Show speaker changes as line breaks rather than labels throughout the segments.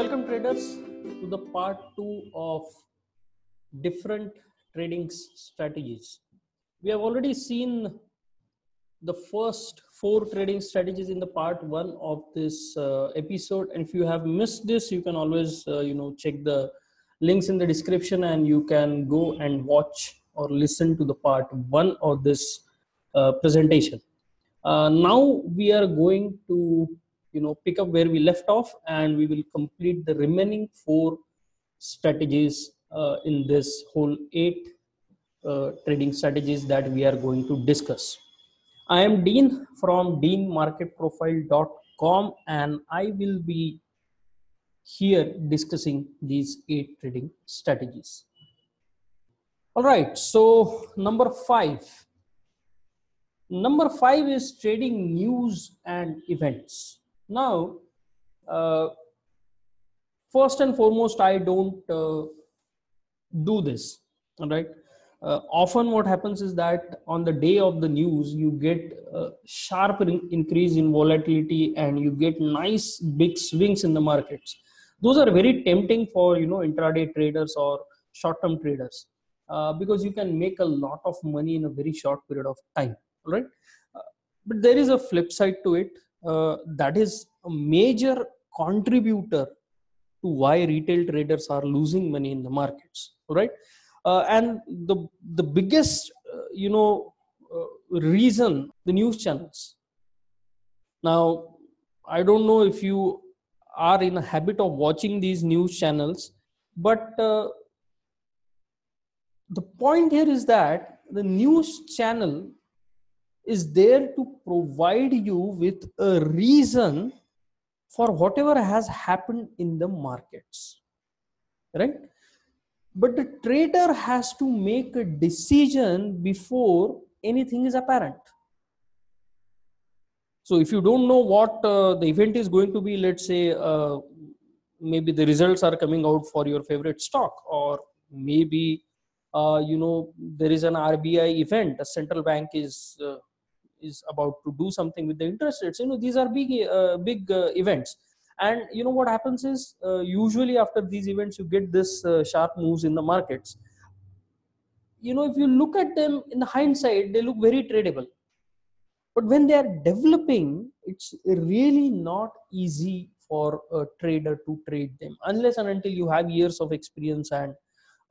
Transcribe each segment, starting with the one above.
welcome traders to the part two of different trading strategies. We have already seen the first four trading strategies in the part one of this uh, episode. And if you have missed this, you can always, uh, you know, check the links in the description and you can go and watch or listen to the part one of this uh, presentation. Uh, now we are going to you know pick up where we left off and we will complete the remaining four strategies uh, in this whole eight uh, trading strategies that we are going to discuss. I am dean from deanmarketprofile.com and i will be here discussing these eight trading strategies. All right so number five. Number five is trading news and events now, uh, first and foremost, I don't uh, do this. All right. Uh, often, what happens is that on the day of the news, you get a sharp increase in volatility and you get nice big swings in the markets. Those are very tempting for you know intraday traders or short-term traders uh, because you can make a lot of money in a very short period of time. All right. Uh, but there is a flip side to it uh, that is a major contributor to why retail traders are losing money in the markets right? Uh, and the the biggest uh, you know uh, reason the news channels. Now i don't know if you are in a habit of watching these news channels but uh, the point here is that the news channel is there to provide you with a reason for whatever has happened in the markets right? But the trader has to make a decision before anything is apparent. So if you don't know what uh, the event is going to be let's say uh, maybe the results are coming out for your favorite stock or maybe uh, you know there is an rbi event a central bank is uh, is about to do something with the interest rates. You know these are big uh, big uh, events. And you know what happens is uh, usually after these events you get this uh, sharp moves in the markets. You know if you look at them in the hindsight they look very tradable. But when they are developing it's really not easy for a trader to trade them unless and until you have years of experience and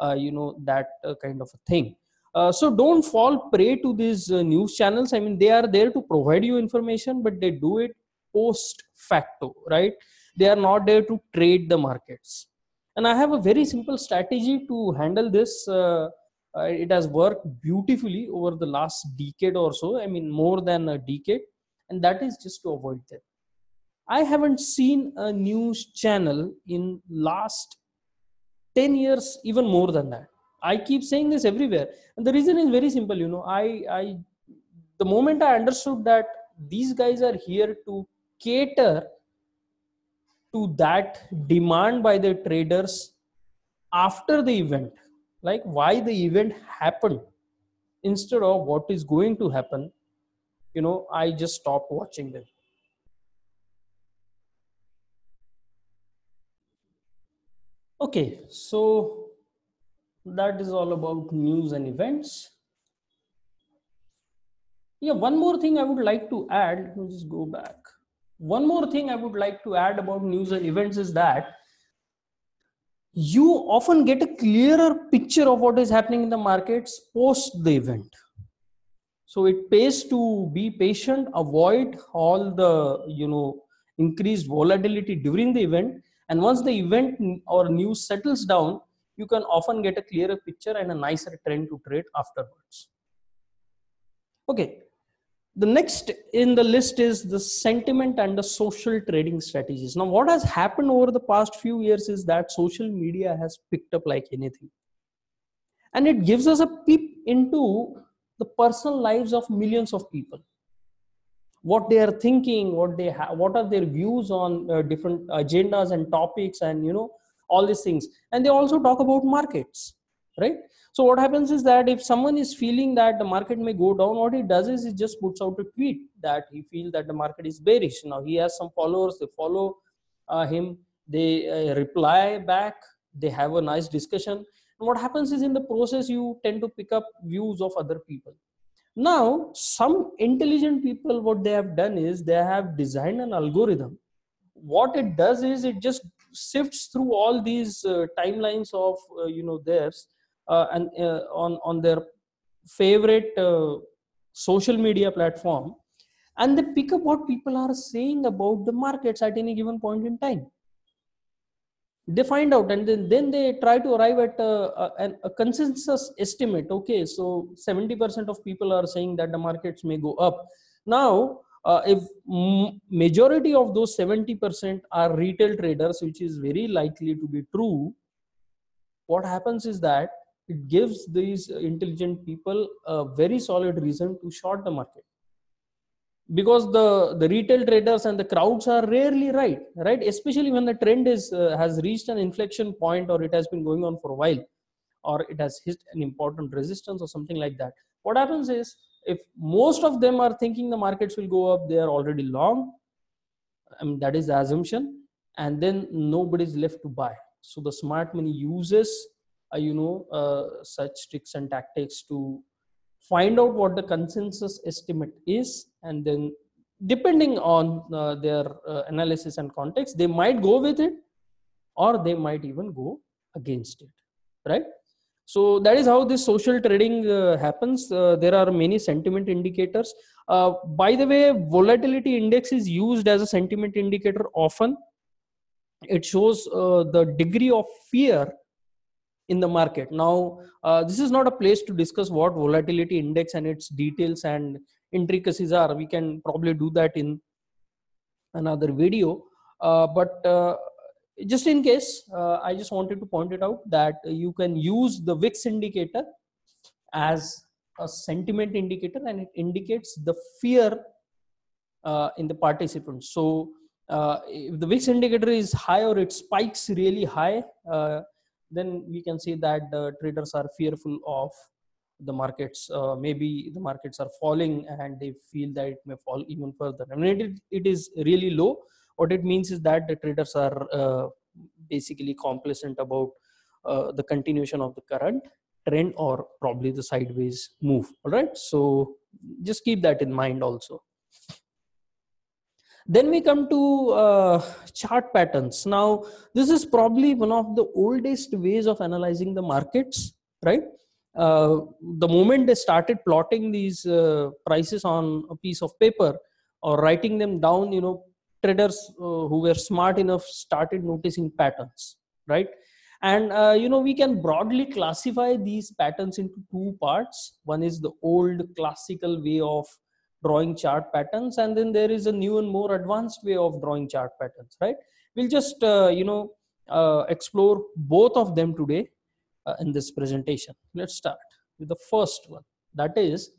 uh, you know that uh, kind of a thing uh, so don't fall prey to these uh, news channels. I mean they are there to provide you information but they do it post facto right? They are not there to trade the markets. And i have a very simple strategy to handle this. Uh, uh it has worked beautifully over the last decade or so i mean more than a decade and that is just to avoid them. I haven't seen a news channel in last 10 years even more than that i keep saying this everywhere. And the reason is very simple you know. I i the moment i understood that these guys are here to cater to that demand by the traders after the event like why the event happened instead of what is going to happen you know i just stopped watching them. Okay so that is all about news and events. Yeah one more thing i would like to add. Let me just go back. One more thing i would like to add about news and events is that you often get a clearer picture of what is happening in the markets post the event. So it pays to be patient avoid all the you know increased volatility during the event. And once the event or news settles down you can often get a clearer picture and a nicer trend to trade afterwards. Okay, the next in the list is the sentiment and the social trading strategies. Now, what has happened over the past few years is that social media has picked up like anything. And it gives us a peep into the personal lives of millions of people what they are thinking what they have what are their views on uh, different agendas and topics and you know all these things. And they also talk about markets right? So what happens is that if someone is feeling that the market may go down what he does is he just puts out a tweet that he feels that the market is bearish. Now he has some followers they follow uh, him they uh, reply back they have a nice discussion. And what happens is in the process you tend to pick up views of other people. Now some intelligent people what they have done is they have designed an algorithm what it does is it just sifts through all these uh, timelines of uh, you know theirs uh, and uh, on on their favorite uh, social media platform and they pick up what people are saying about the markets at any given point in time. They find out and then, then they try to arrive at a, a, a consensus estimate. Okay so 70% of people are saying that the markets may go up. Now uh, if majority of those 70% are retail traders which is very likely to be true what happens is that it gives these intelligent people a very solid reason to short the market. Because the the retail traders and the crowds are rarely right right? Especially when the trend is uh, has reached an inflection point or it has been going on for a while or it has hit an important resistance or something like that. What happens is if most of them are thinking the markets will go up they are already long I mean, that is the assumption and then nobody is left to buy. So the smart money uses uh, you know uh, such tricks and tactics to find out what the consensus estimate is and then depending on uh, their uh, analysis and context they might go with it or they might even go against it right so that is how this social trading uh, happens. Uh, there are many sentiment indicators. Uh, by the way volatility index is used as a sentiment indicator often. It shows uh, the degree of fear in the market. Now uh, this is not a place to discuss what volatility index and its details and intricacies are. We can probably do that in another video. Uh, but just in case uh, i just wanted to point it out that you can use the vix indicator as a sentiment indicator and it indicates the fear uh, in the participants. So uh, if the vix indicator is high or it spikes really high then we can see that the traders are fearful of the markets. Uh, maybe the markets are falling and they feel that it may fall even further. I mean it, it is really low what it means is that the traders are uh, basically complacent about uh, the continuation of the current trend or probably the sideways move all right so just keep that in mind also then we come to uh, chart patterns. Now, this is probably one of the oldest ways of analyzing the markets, right? Uh, the moment they started plotting these uh, prices on a piece of paper or writing them down, you know, traders uh, who were smart enough started noticing patterns, right? And uh, you know, we can broadly classify these patterns into two parts. One is the old classical way of drawing chart patterns and then there is a new and more advanced way of drawing chart patterns right we'll just uh, you know uh, explore both of them today uh, in this presentation let's start with the first one that is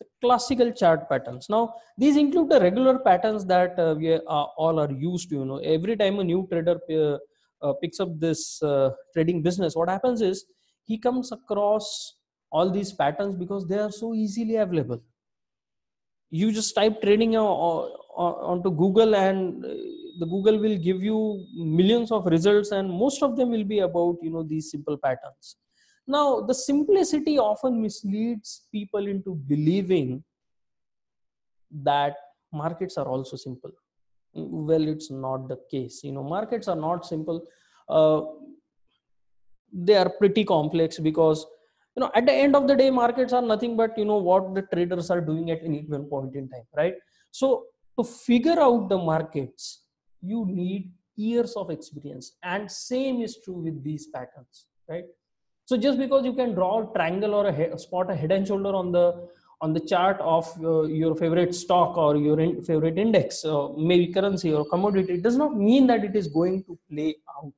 the classical chart patterns. Now these include the regular patterns that uh, we are, all are used to you know. Every time a new trader uh, uh, picks up this trading business what happens is he comes across all these patterns because they are so easily available. You just type trading onto google and uh, the google will give you millions of results and most of them will be about you know these simple patterns now the simplicity often misleads people into believing that markets are also simple. Well it's not the case. You know markets are not simple. Uh, they are pretty complex because you know at the end of the day markets are nothing but you know what the traders are doing at any given point in time right? So to figure out the markets you need years of experience. And same is true with these patterns right so just because you can draw a triangle or a spot a head and shoulder on the on the chart of uh, your favorite stock or your in, favorite index uh, maybe currency or commodity it does not mean that it is going to play out.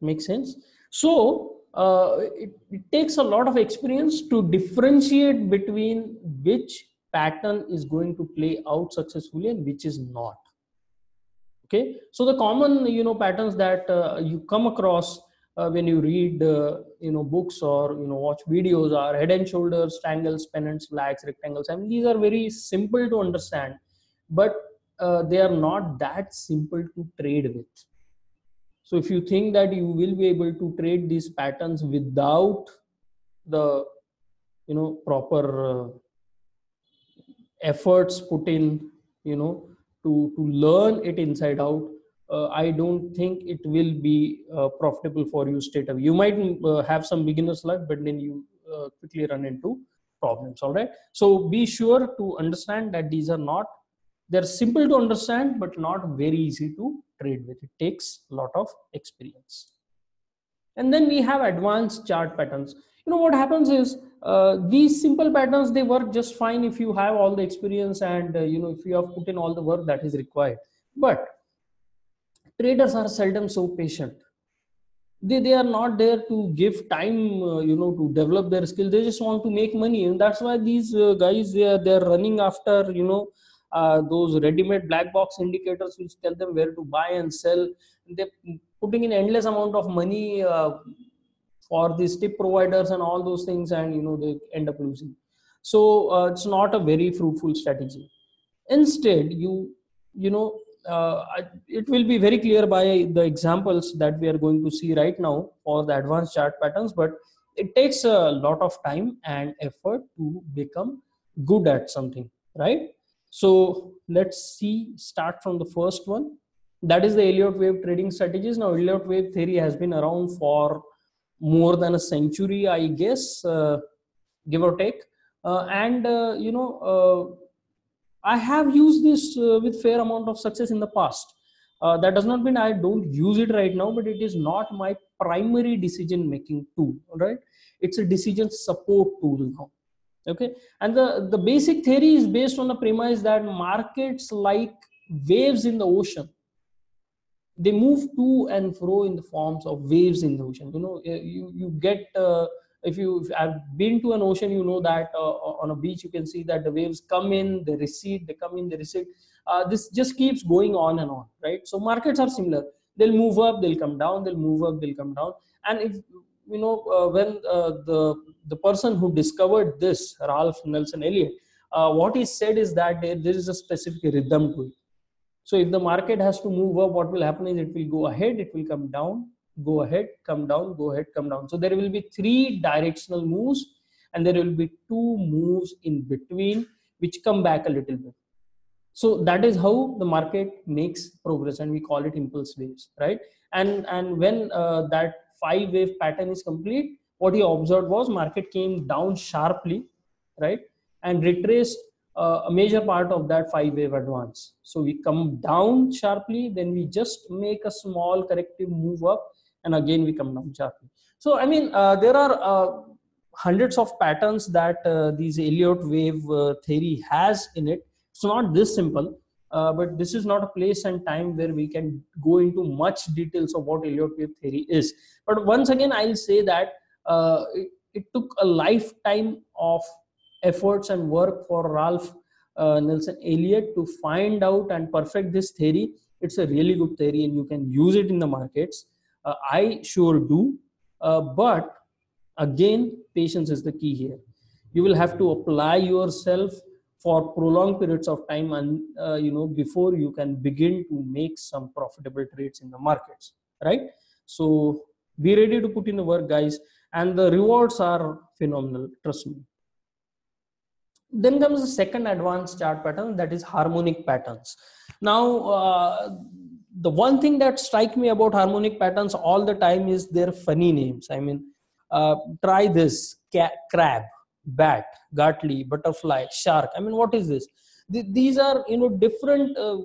Make sense? So uh, it, it takes a lot of experience to differentiate between which pattern is going to play out successfully and which is not okay? So the common you know patterns that uh, you come across uh, when you read uh, you know books or you know watch videos are head and shoulders triangles pennants flags rectangles. I mean these are very simple to understand but uh, they are not that simple to trade with. So if you think that you will be able to trade these patterns without the you know proper uh, efforts put in you know to to learn it inside out uh, i don't think it will be uh, profitable for you straight away. You might uh, have some beginner's luck but then you uh, quickly run into problems all right? So be sure to understand that these are not they're simple to understand but not very easy to trade with. It takes a lot of experience. And then we have advanced chart patterns. You know what happens is uh, these simple patterns they work just fine if you have all the experience and uh, you know if you have put in all the work that is required. But traders are seldom so patient. They, they are not there to give time uh, you know to develop their skill. They just want to make money and that's why these uh, guys they are they're running after you know uh, those ready-made black box indicators which tell them where to buy and sell. They're putting in endless amount of money for these tip providers and all those things and you know they end up losing so uh, it's not a very fruitful strategy instead you you know uh, it will be very clear by the examples that we are going to see right now for the advanced chart patterns but it takes a lot of time and effort to become good at something right so let's see, start from the first one. That is the Elliott wave trading strategies. Now, Elliott wave theory has been around for more than a century, I guess, uh, give or take. Uh, and, uh, you know, I have used this with fair amount of success in the past. That does not mean I don't use it right now, but it is not my primary decision making tool, right? It's a decision support tool now okay and the the basic theory is based on the premise that markets like waves in the ocean they move to and fro in the forms of waves in the ocean. You know you you get uh, if you have been to an ocean you know that uh, on a beach you can see that the waves come in they recede they come in they recede. Uh, this just keeps going on and on right? So markets are similar. They'll move up they'll come down they'll move up they'll come down. And if you know uh, when uh, the the person who discovered this ralph nelson elliott uh, what he said is that there, there is a specific rhythm to it so if the market has to move up what will happen is it will go ahead it will come down go ahead come down go ahead come down. So there will be three directional moves and there will be two moves in between which come back a little bit. So that is how the market makes progress and we call it impulse waves right? And and when uh, that five wave pattern is complete what he observed was market came down sharply right? And retraced uh, a major part of that five wave advance. So we come down sharply then we just make a small corrective move up and again we come down sharply. So i mean uh, there are uh, hundreds of patterns that uh, these elliott wave uh, theory has in it. It's not this simple uh, but this is not a place and time where we can go into much details of what Elliott wave theory is. But once again, I'll say that it, it, took a lifetime of efforts and work for Ralph uh, Nelson Elliott to find out and perfect this theory. It's a really good theory, and you can use it in the markets. Uh, I sure do, uh, but again, patience is the key here. You will have to apply yourself for prolonged periods of time and uh, you know before you can begin to make some profitable trades in the markets right so be ready to put in the work guys and the rewards are phenomenal trust me then comes the second advanced chart pattern that is harmonic patterns. Now uh, the one thing that strike me about harmonic patterns all the time is their funny names. I mean uh, try this crab bat Gartley butterfly shark. I mean what is this? Th- these are you know different uh,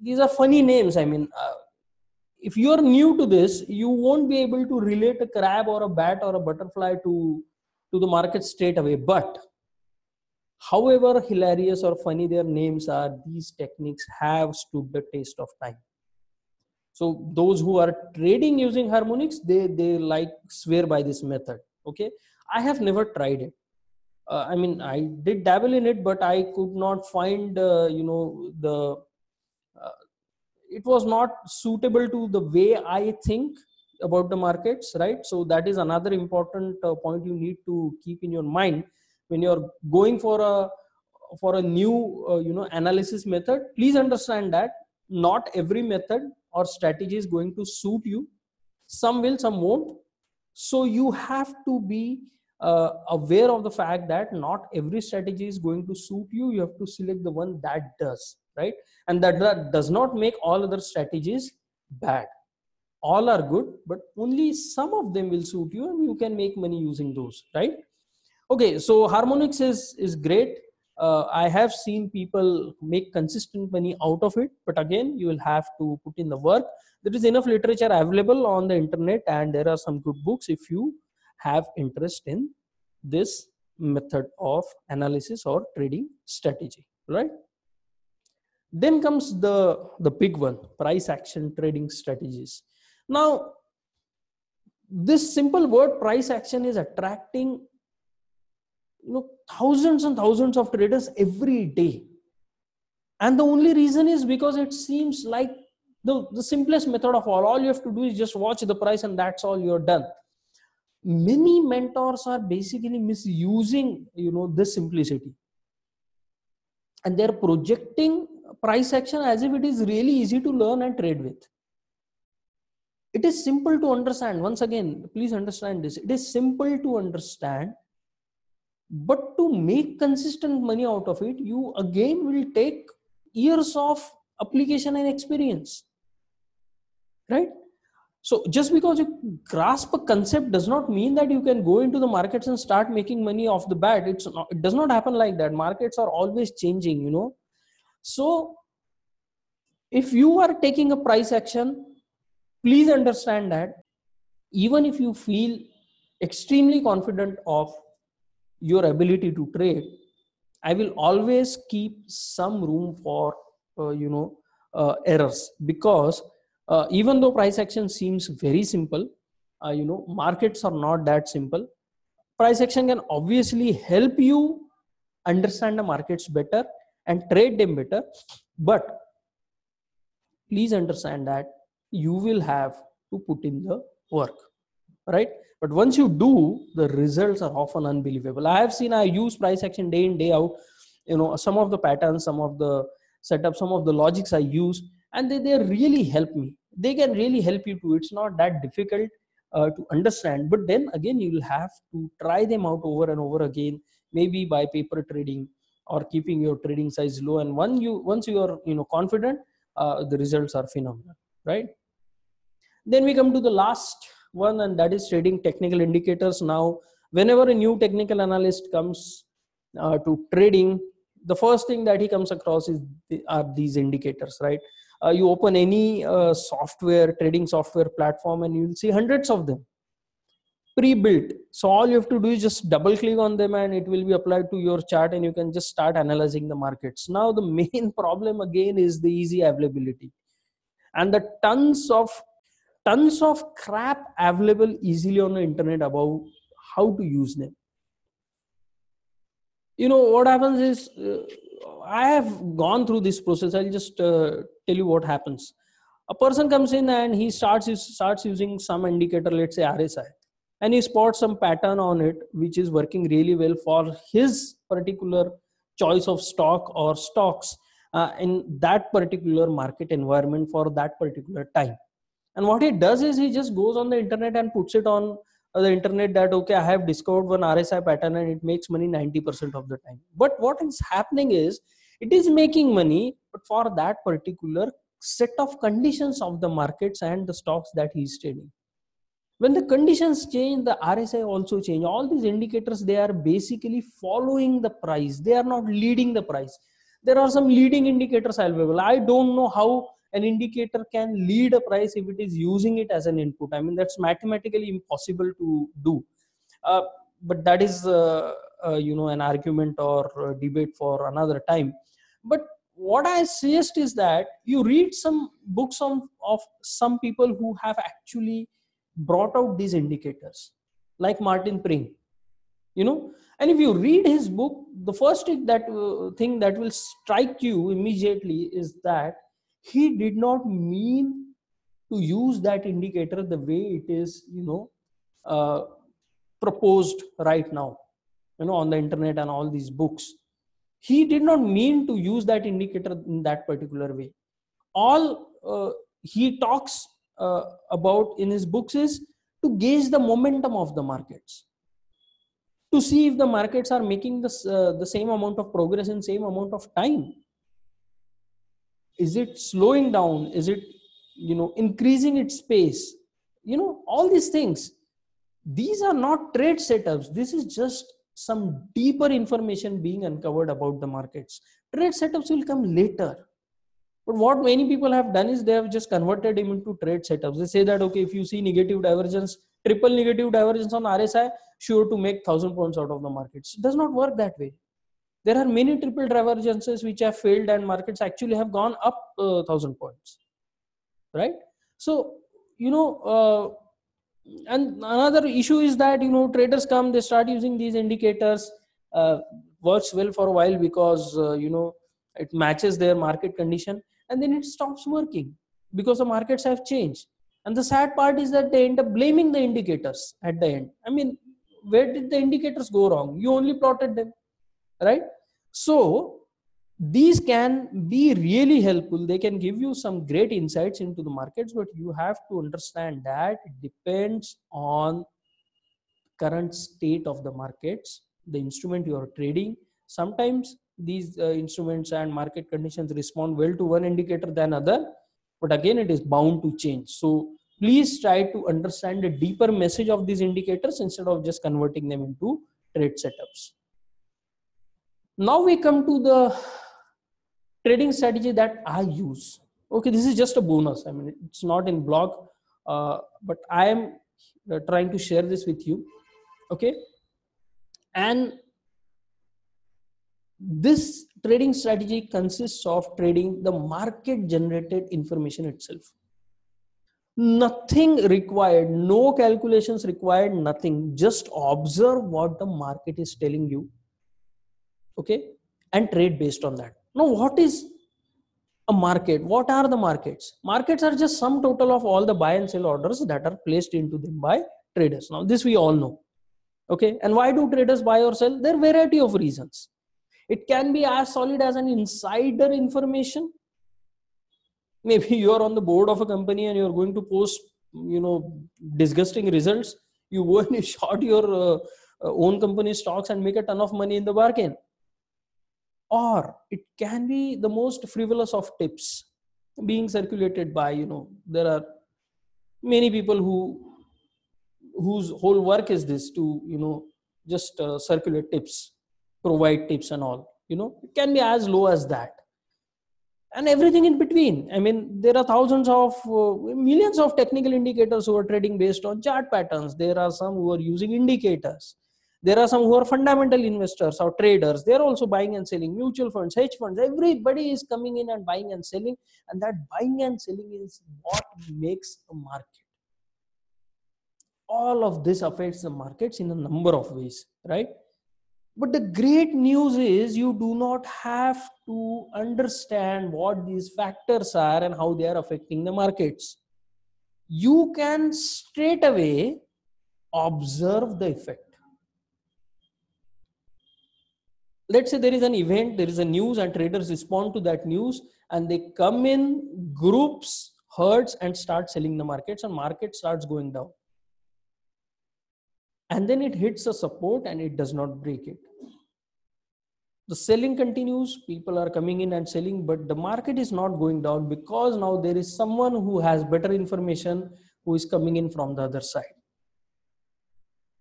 these are funny names. I mean uh, if you are new to this you won't be able to relate a crab or a bat or a butterfly to to the market straight away. But however hilarious or funny their names are these techniques have stood the test of time so those who are trading using harmonics they they like swear by this method okay I have never tried it. Uh, I mean, I did dabble in it, but I could not find, uh, you know, the. Uh, it was not suitable to the way I think about the markets, right? So that is another important uh, point you need to keep in your mind when you're going for a for a new uh, you know analysis method please understand that not every method or strategy is going to suit you. Some will some won't. So you have to be uh, aware of the fact that not every strategy is going to suit you. You have to select the one that does right? And that, that does not make all other strategies bad. All are good but only some of them will suit you and you can make money using those right okay so harmonics is is great. Uh, i have seen people make consistent money out of it but again you will have to put in the work. There is enough literature available on the internet and there are some good books if you have interest in this method of analysis or trading strategy right? Then comes the the big one price action trading strategies. Now this simple word price action is attracting know thousands and thousands of traders every day. And the only reason is because it seems like the, the simplest method of all all you have to do is just watch the price and that's all you're done. Many mentors are basically misusing you know this simplicity. And they're projecting price action as if it is really easy to learn and trade with. It is simple to understand. Once again please understand this. It is simple to understand but to make consistent money out of it you again will take years of application and experience. Right? So just because you grasp a concept does not mean that you can go into the markets and start making money off the bat. It's not, it does not happen like that. Markets are always changing you know. So if you are taking a price action please understand that even if you feel extremely confident of your ability to trade i will always keep some room for uh, you know uh, errors. Because uh, even though price action seems very simple uh, you know markets are not that simple price action can obviously help you understand the markets better and trade them better. But please understand that you will have to put in the work right? But once you do the results are often unbelievable. I have seen i use price action day in day out you know some of the patterns some of the setup some of the logics i use and they, they really help me. They can really help you too it's not that difficult uh, to understand. But then again you will have to try them out over and over again maybe by paper trading or keeping your trading size low. And when you once you are you know confident uh, the results are phenomenal right? Then we come to the last one and that is trading technical indicators. Now whenever a new technical analyst comes uh, to trading the first thing that he comes across is are these indicators right? Uh, you open any uh, software trading software platform and you'll see hundreds of them. Pre-built. So all you have to do is just double click on them and it will be applied to your chart and you can just start analyzing the markets. Now the main problem again is the easy availability. And the tons of tons of crap available easily on the internet about how to use them. You know what happens is uh, i have gone through this process. I'll just uh, tell you what happens. A person comes in and he starts starts using some indicator let's say rsi and he spots some pattern on it which is working really well for his particular choice of stock or stocks uh, in that particular market environment for that particular time and what he does is he just goes on the internet and puts it on uh, the internet that okay i have discovered one rsi pattern and it makes money 90% of the time. But what is happening is it is making money but for that particular set of conditions of the markets and the stocks that he is trading. When the conditions change the rsi also change. All these indicators they are basically following the price. They are not leading the price. There are some leading indicators available. I don't know how an indicator can lead a price if it is using it as an input. I mean that's mathematically impossible to do. Uh, but that is uh, uh, you know an argument or debate for another time. But what i suggest is that you read some books on, of some people who have actually brought out these indicators like martin pring you know? And if you read his book the first thing that uh, thing that will strike you immediately is that he did not mean to use that indicator the way it is you know uh, proposed right now you know on the internet and all these books. He did not mean to use that indicator in that particular way. All uh, he talks uh, about in his books is to gauge the momentum of the markets. To see if the markets are making this, uh, the same amount of progress in same amount of time is it slowing down? Is it you know increasing its pace? You know all these things. These are not trade setups. This is just some deeper information being uncovered about the markets. Trade setups will come later. But what many people have done is they have just converted him into trade setups. They say that okay if you see negative divergence triple negative divergence on rsi sure to make 1000 points out of the markets. It does not work that way there are many triple divergences which have failed and markets actually have gone up uh, 1000 points right? So you know uh, and another issue is that you know traders come they start using these indicators uh, works well for a while because uh, you know it matches their market condition and then it stops working because the markets have changed. And the sad part is that they end up blaming the indicators at the end. I mean where did the indicators go wrong? You only plotted them right? So these can be really helpful. They can give you some great insights into the markets but you have to understand that it depends on current state of the markets the instrument you are trading. Sometimes these uh, instruments and market conditions respond well to one indicator than other but again it is bound to change. So please try to understand the deeper message of these indicators instead of just converting them into trade setups now we come to the trading strategy that I use. Okay, this is just a bonus. I mean, it's not in blog, uh, but I am uh, trying to share this with you. Okay, and this trading strategy consists of trading the market generated information itself. Nothing required, no calculations required, nothing. Just observe what the market is telling you. Okay, and trade based on that now, what is a market? What are the markets? Markets are just sum total of all the buy and sell orders that are placed into them by traders. Now, this we all know. Okay, and why do traders buy or sell? There are variety of reasons. It can be as solid as an insider information. Maybe you are on the board of a company and you are going to post, you know, disgusting results. You go and you short your uh, own company stocks and make a ton of money in the bargain or it can be the most frivolous of tips being circulated by you know there are many people who whose whole work is this to you know just uh, circulate tips provide tips and all you know it can be as low as that. And everything in between. I mean there are thousands of uh, millions of technical indicators who are trading based on chart patterns. There are some who are using indicators there are some who are fundamental investors or traders. They're also buying and selling. Mutual funds hedge funds everybody is coming in and buying and selling. And that buying and selling is what makes a market. All of this affects the markets in a number of ways right? But the great news is you do not have to understand what these factors are and how they are affecting the markets. You can straight away observe the effect let's say there is an event there is a news and traders respond to that news and they come in groups herds and start selling the markets and market starts going down. And then it hits a support and it does not break it. The selling continues people are coming in and selling but the market is not going down because now there is someone who has better information who is coming in from the other side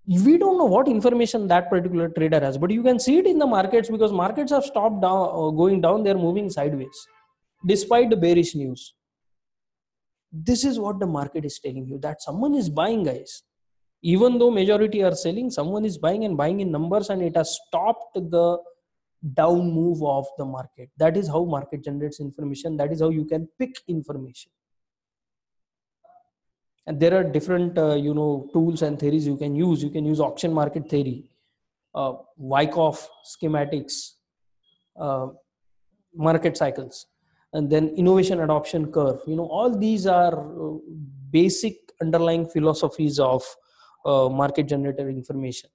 we don't know what information that particular trader has but you can see it in the markets because markets have stopped down uh, going down. They're moving sideways despite the bearish news. This is what the market is telling you that someone is buying guys. Even though majority are selling someone is buying and buying in numbers and it has stopped the down move of the market. That is how market generates information. That is how you can pick information and there are different uh, you know tools and theories you can use. You can use auction market theory uh, wyckoff schematics uh, market cycles and then innovation adoption curve. You know all these are uh, basic underlying philosophies of uh, market generated information.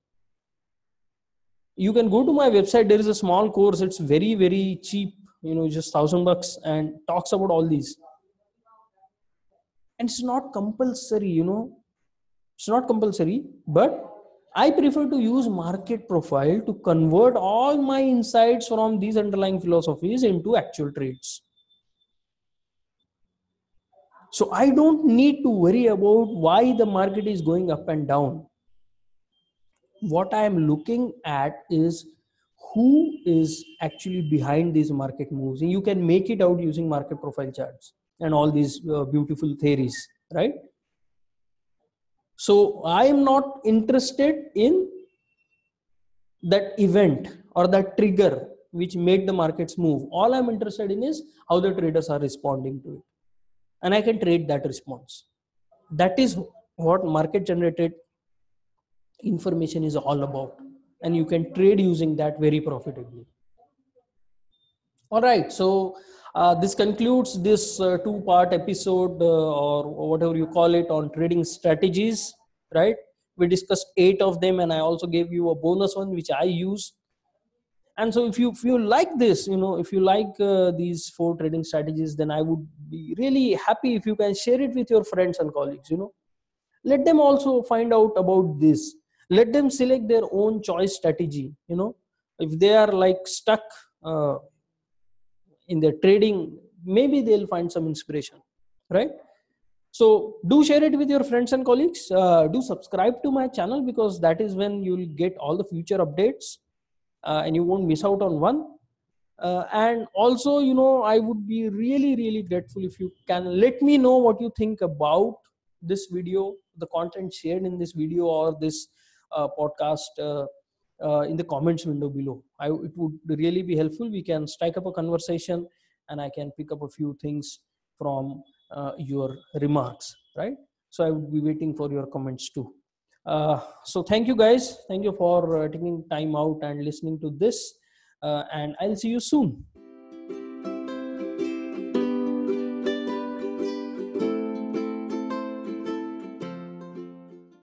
You can go to my website. There is a small course. It's very very cheap. You know just thousand bucks and talks about all these and it's not compulsory you know. It's not compulsory but i prefer to use market profile to convert all my insights from these underlying philosophies into actual trades so i don't need to worry about why the market is going up and down. What i am looking at is who is actually behind these market moves. You can make it out using market profile charts and all these uh, beautiful theories right? So i am not interested in that event or that trigger which made the markets move. All i'm interested in is how the traders are responding to it. And i can trade that response. That is what market generated information is all about. And you can trade using that very profitably. All right so uh, this concludes this uh, two part episode uh, or whatever you call it on trading strategies right? We discussed eight of them and i also gave you a bonus one which i use. And so if you if you like this you know if you like uh, these four trading strategies then i would be really happy if you can share it with your friends and colleagues you know. Let them also find out about this. Let them select their own choice strategy you know. If they are like stuck uh, in their trading maybe they'll find some inspiration right? So do share it with your friends and colleagues. Uh, do subscribe to my channel because that is when you'll get all the future updates uh, and you won't miss out on one. Uh, and also you know i would be really really grateful if you can let me know what you think about this video the content shared in this video or this uh, podcast uh, uh, in the comments window below. I, it would really be helpful. We can strike up a conversation and I can pick up a few things from your remarks, right? So I would be waiting for your comments too. Uh, so thank you guys thank you for uh, taking time out and listening to this uh, and i'll see you soon